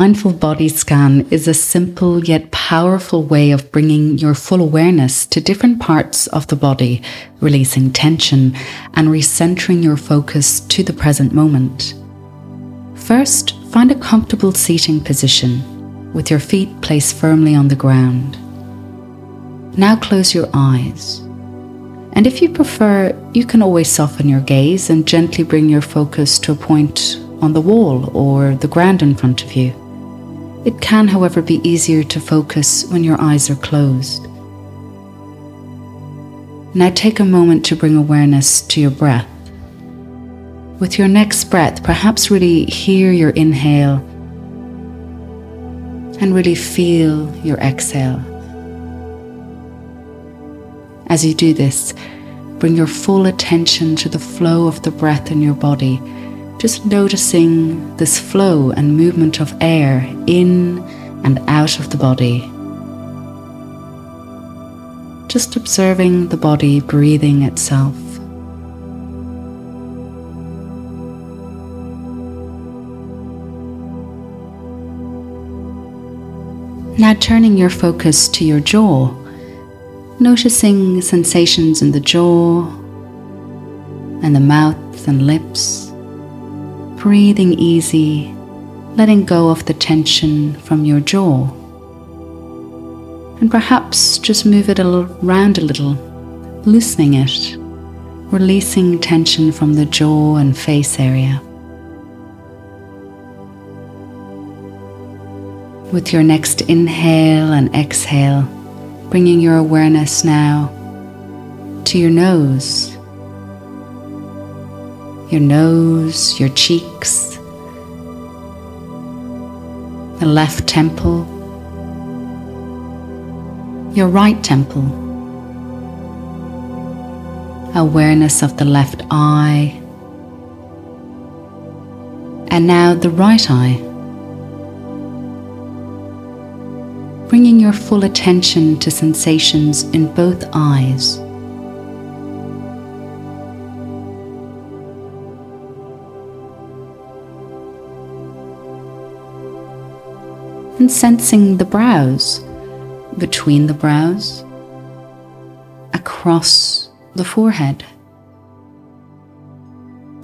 Mindful body scan is a simple yet powerful way of bringing your full awareness to different parts of the body, releasing tension and recentering your focus to the present moment. First, find a comfortable seating position with your feet placed firmly on the ground. Now close your eyes. And if you prefer, you can always soften your gaze and gently bring your focus to a point on the wall or the ground in front of you. It can, however, be easier to focus when your eyes are closed. Now take a moment to bring awareness to your breath. With your next breath, perhaps really hear your inhale and really feel your exhale. As you do this, bring your full attention to the flow of the breath in your body just noticing this flow and movement of air in and out of the body. Just observing the body breathing itself. Now turning your focus to your jaw, noticing sensations in the jaw and the mouth and lips breathing easy, letting go of the tension from your jaw. And perhaps just move it around a little, loosening it, releasing tension from the jaw and face area. With your next inhale and exhale, bringing your awareness now to your nose your nose, your cheeks, the left temple, your right temple, awareness of the left eye, and now the right eye. Bringing your full attention to sensations in both eyes. And sensing the brows, between the brows, across the forehead,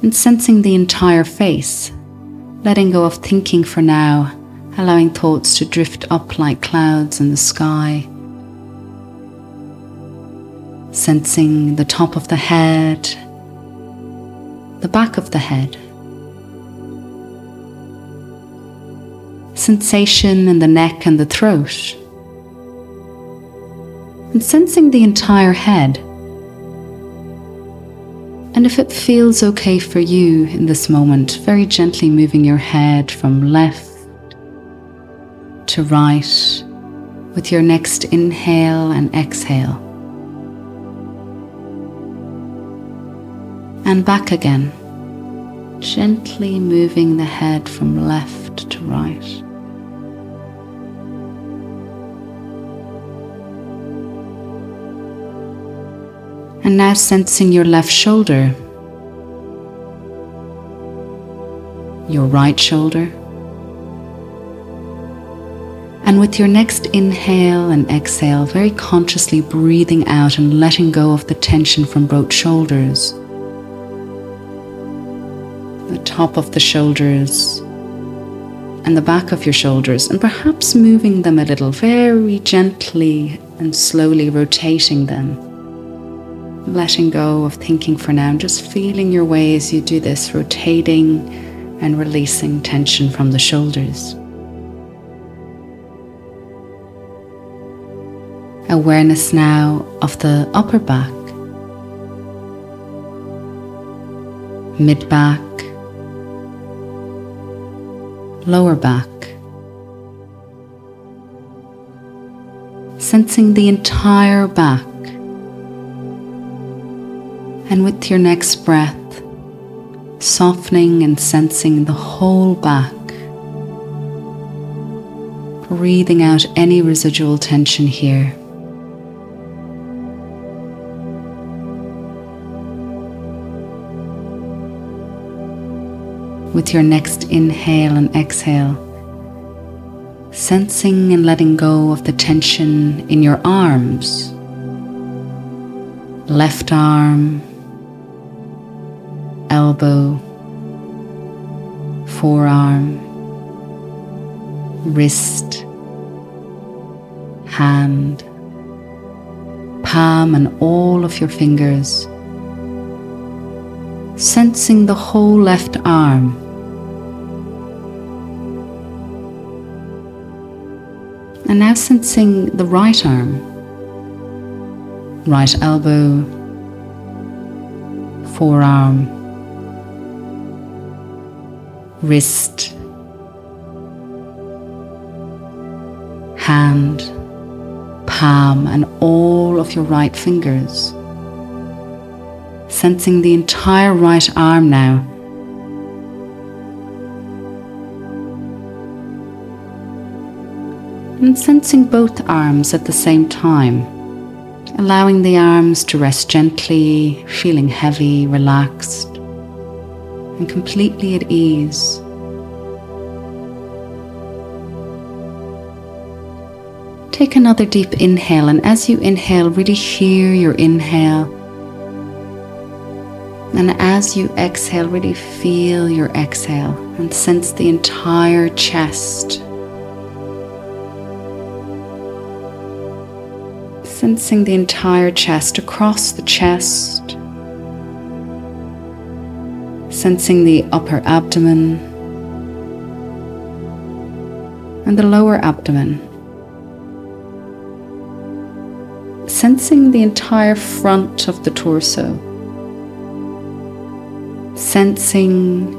and sensing the entire face, letting go of thinking for now, allowing thoughts to drift up like clouds in the sky. Sensing the top of the head, the back of the head, sensation in the neck and the throat, and sensing the entire head. And if it feels okay for you in this moment, very gently moving your head from left to right with your next inhale and exhale. And back again, gently moving the head from left to right. And now sensing your left shoulder, your right shoulder. And with your next inhale and exhale, very consciously breathing out and letting go of the tension from both shoulders, the top of the shoulders, and the back of your shoulders, and perhaps moving them a little, very gently and slowly rotating them letting go of thinking for now, just feeling your way as you do this, rotating and releasing tension from the shoulders. Awareness now of the upper back, mid back, lower back. Sensing the entire back and with your next breath, softening and sensing the whole back, breathing out any residual tension here. With your next inhale and exhale, sensing and letting go of the tension in your arms, left arm, elbow, forearm, wrist, hand, palm, and all of your fingers. Sensing the whole left arm. And now sensing the right arm, right elbow, forearm, wrist, hand, palm, and all of your right fingers. Sensing the entire right arm now. And sensing both arms at the same time, allowing the arms to rest gently, feeling heavy, relaxed, and completely at ease. Take another deep inhale, and as you inhale, really hear your inhale. And as you exhale, really feel your exhale and sense the entire chest. Sensing the entire chest across the chest. Sensing the upper abdomen and the lower abdomen. sensing the entire front of the torso. Sensing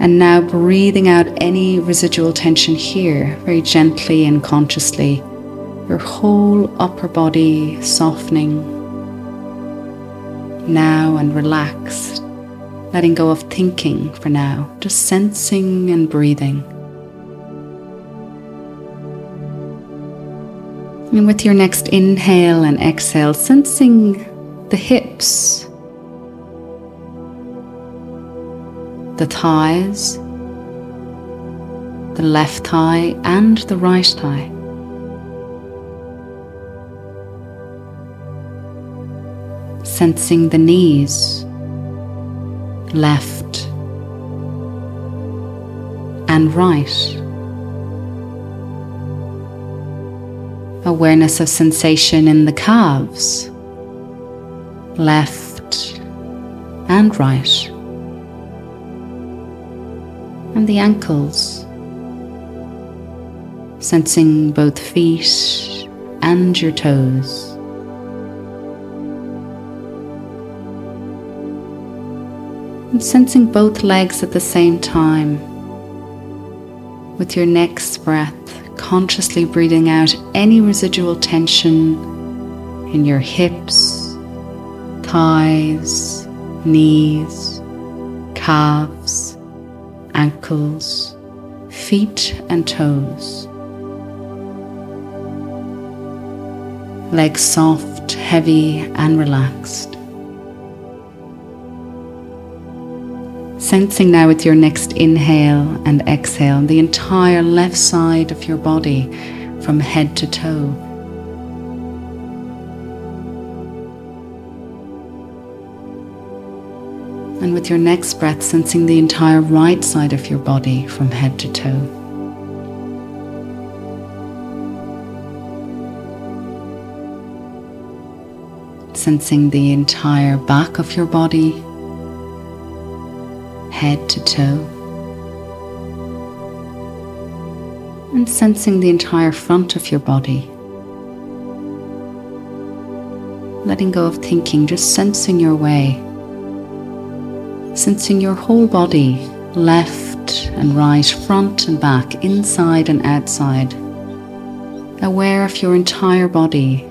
and now breathing out any residual tension here very gently and consciously. Your whole upper body softening now and relaxed, letting go of thinking for now, just sensing and breathing. And with your next inhale and exhale, sensing the hips, the thighs, the left thigh, and the right thigh. Sensing the knees, left and right. awareness of sensation in the calves, left and right, and the ankles, sensing both feet and your toes. Sensing both legs at the same time with your next breath consciously breathing out any residual tension in your hips, thighs, knees, calves, ankles, feet, and toes. Legs soft, heavy, and relaxed. Sensing now with your next inhale and exhale the entire left side of your body from head to toe. And with your next breath, sensing the entire right side of your body from head to toe. Sensing the entire back of your body head to toe, and sensing the entire front of your body. Letting go of thinking, just sensing your way, sensing your whole body, left and right, front and back, inside and outside. Aware of your entire body,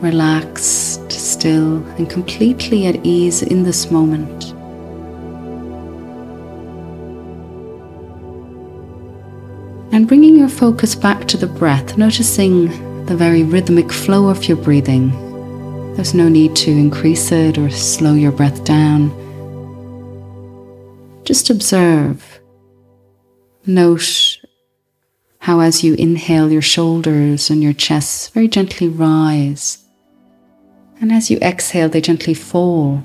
relaxed, still, and completely at ease in this moment. And bringing your focus back to the breath, noticing the very rhythmic flow of your breathing. There's no need to increase it or slow your breath down. Just observe. Note How, as you inhale, your shoulders and your chest very gently rise. And as you exhale, they gently fall.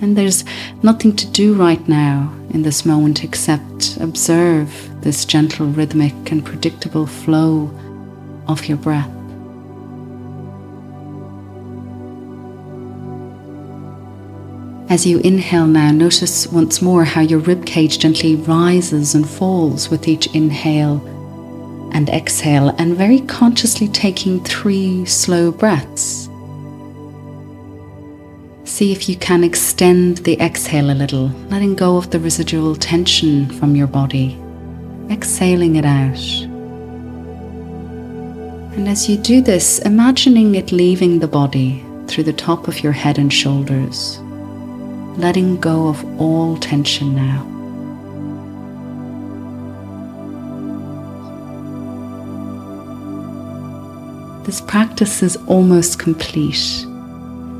And there's nothing to do right now in this moment except observe this gentle, rhythmic, and predictable flow of your breath. As you inhale now, notice once more how your rib cage gently rises and falls with each inhale and exhale, and very consciously taking three slow breaths. See if you can extend the exhale a little, letting go of the residual tension from your body, exhaling it out. And as you do this, imagining it leaving the body through the top of your head and shoulders letting go of all tension now. This practice is almost complete.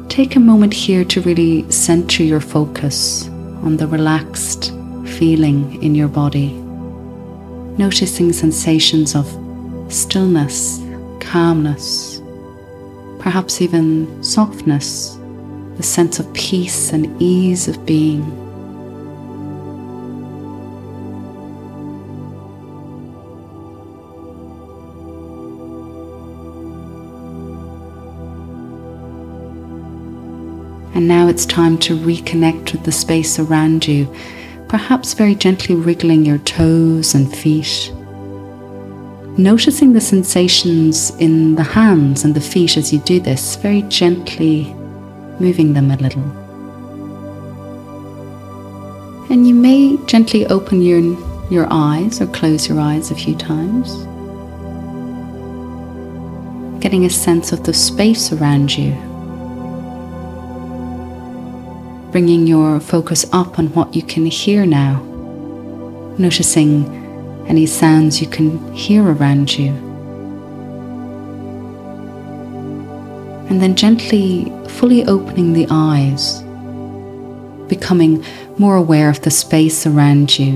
Take a moment here to really center your focus on the relaxed feeling in your body, noticing sensations of stillness, calmness, perhaps even softness the sense of peace and ease of being. And now it's time to reconnect with the space around you, perhaps very gently wriggling your toes and feet. Noticing the sensations in the hands and the feet as you do this, very gently moving them a little. And you may gently open your, your eyes or close your eyes a few times, getting a sense of the space around you, bringing your focus up on what you can hear now, noticing any sounds you can hear around you. and then gently, fully opening the eyes, becoming more aware of the space around you,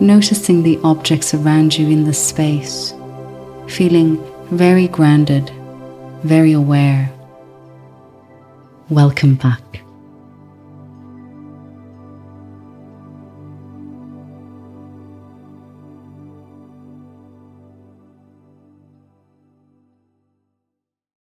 noticing the objects around you in the space, feeling very grounded, very aware. Welcome back.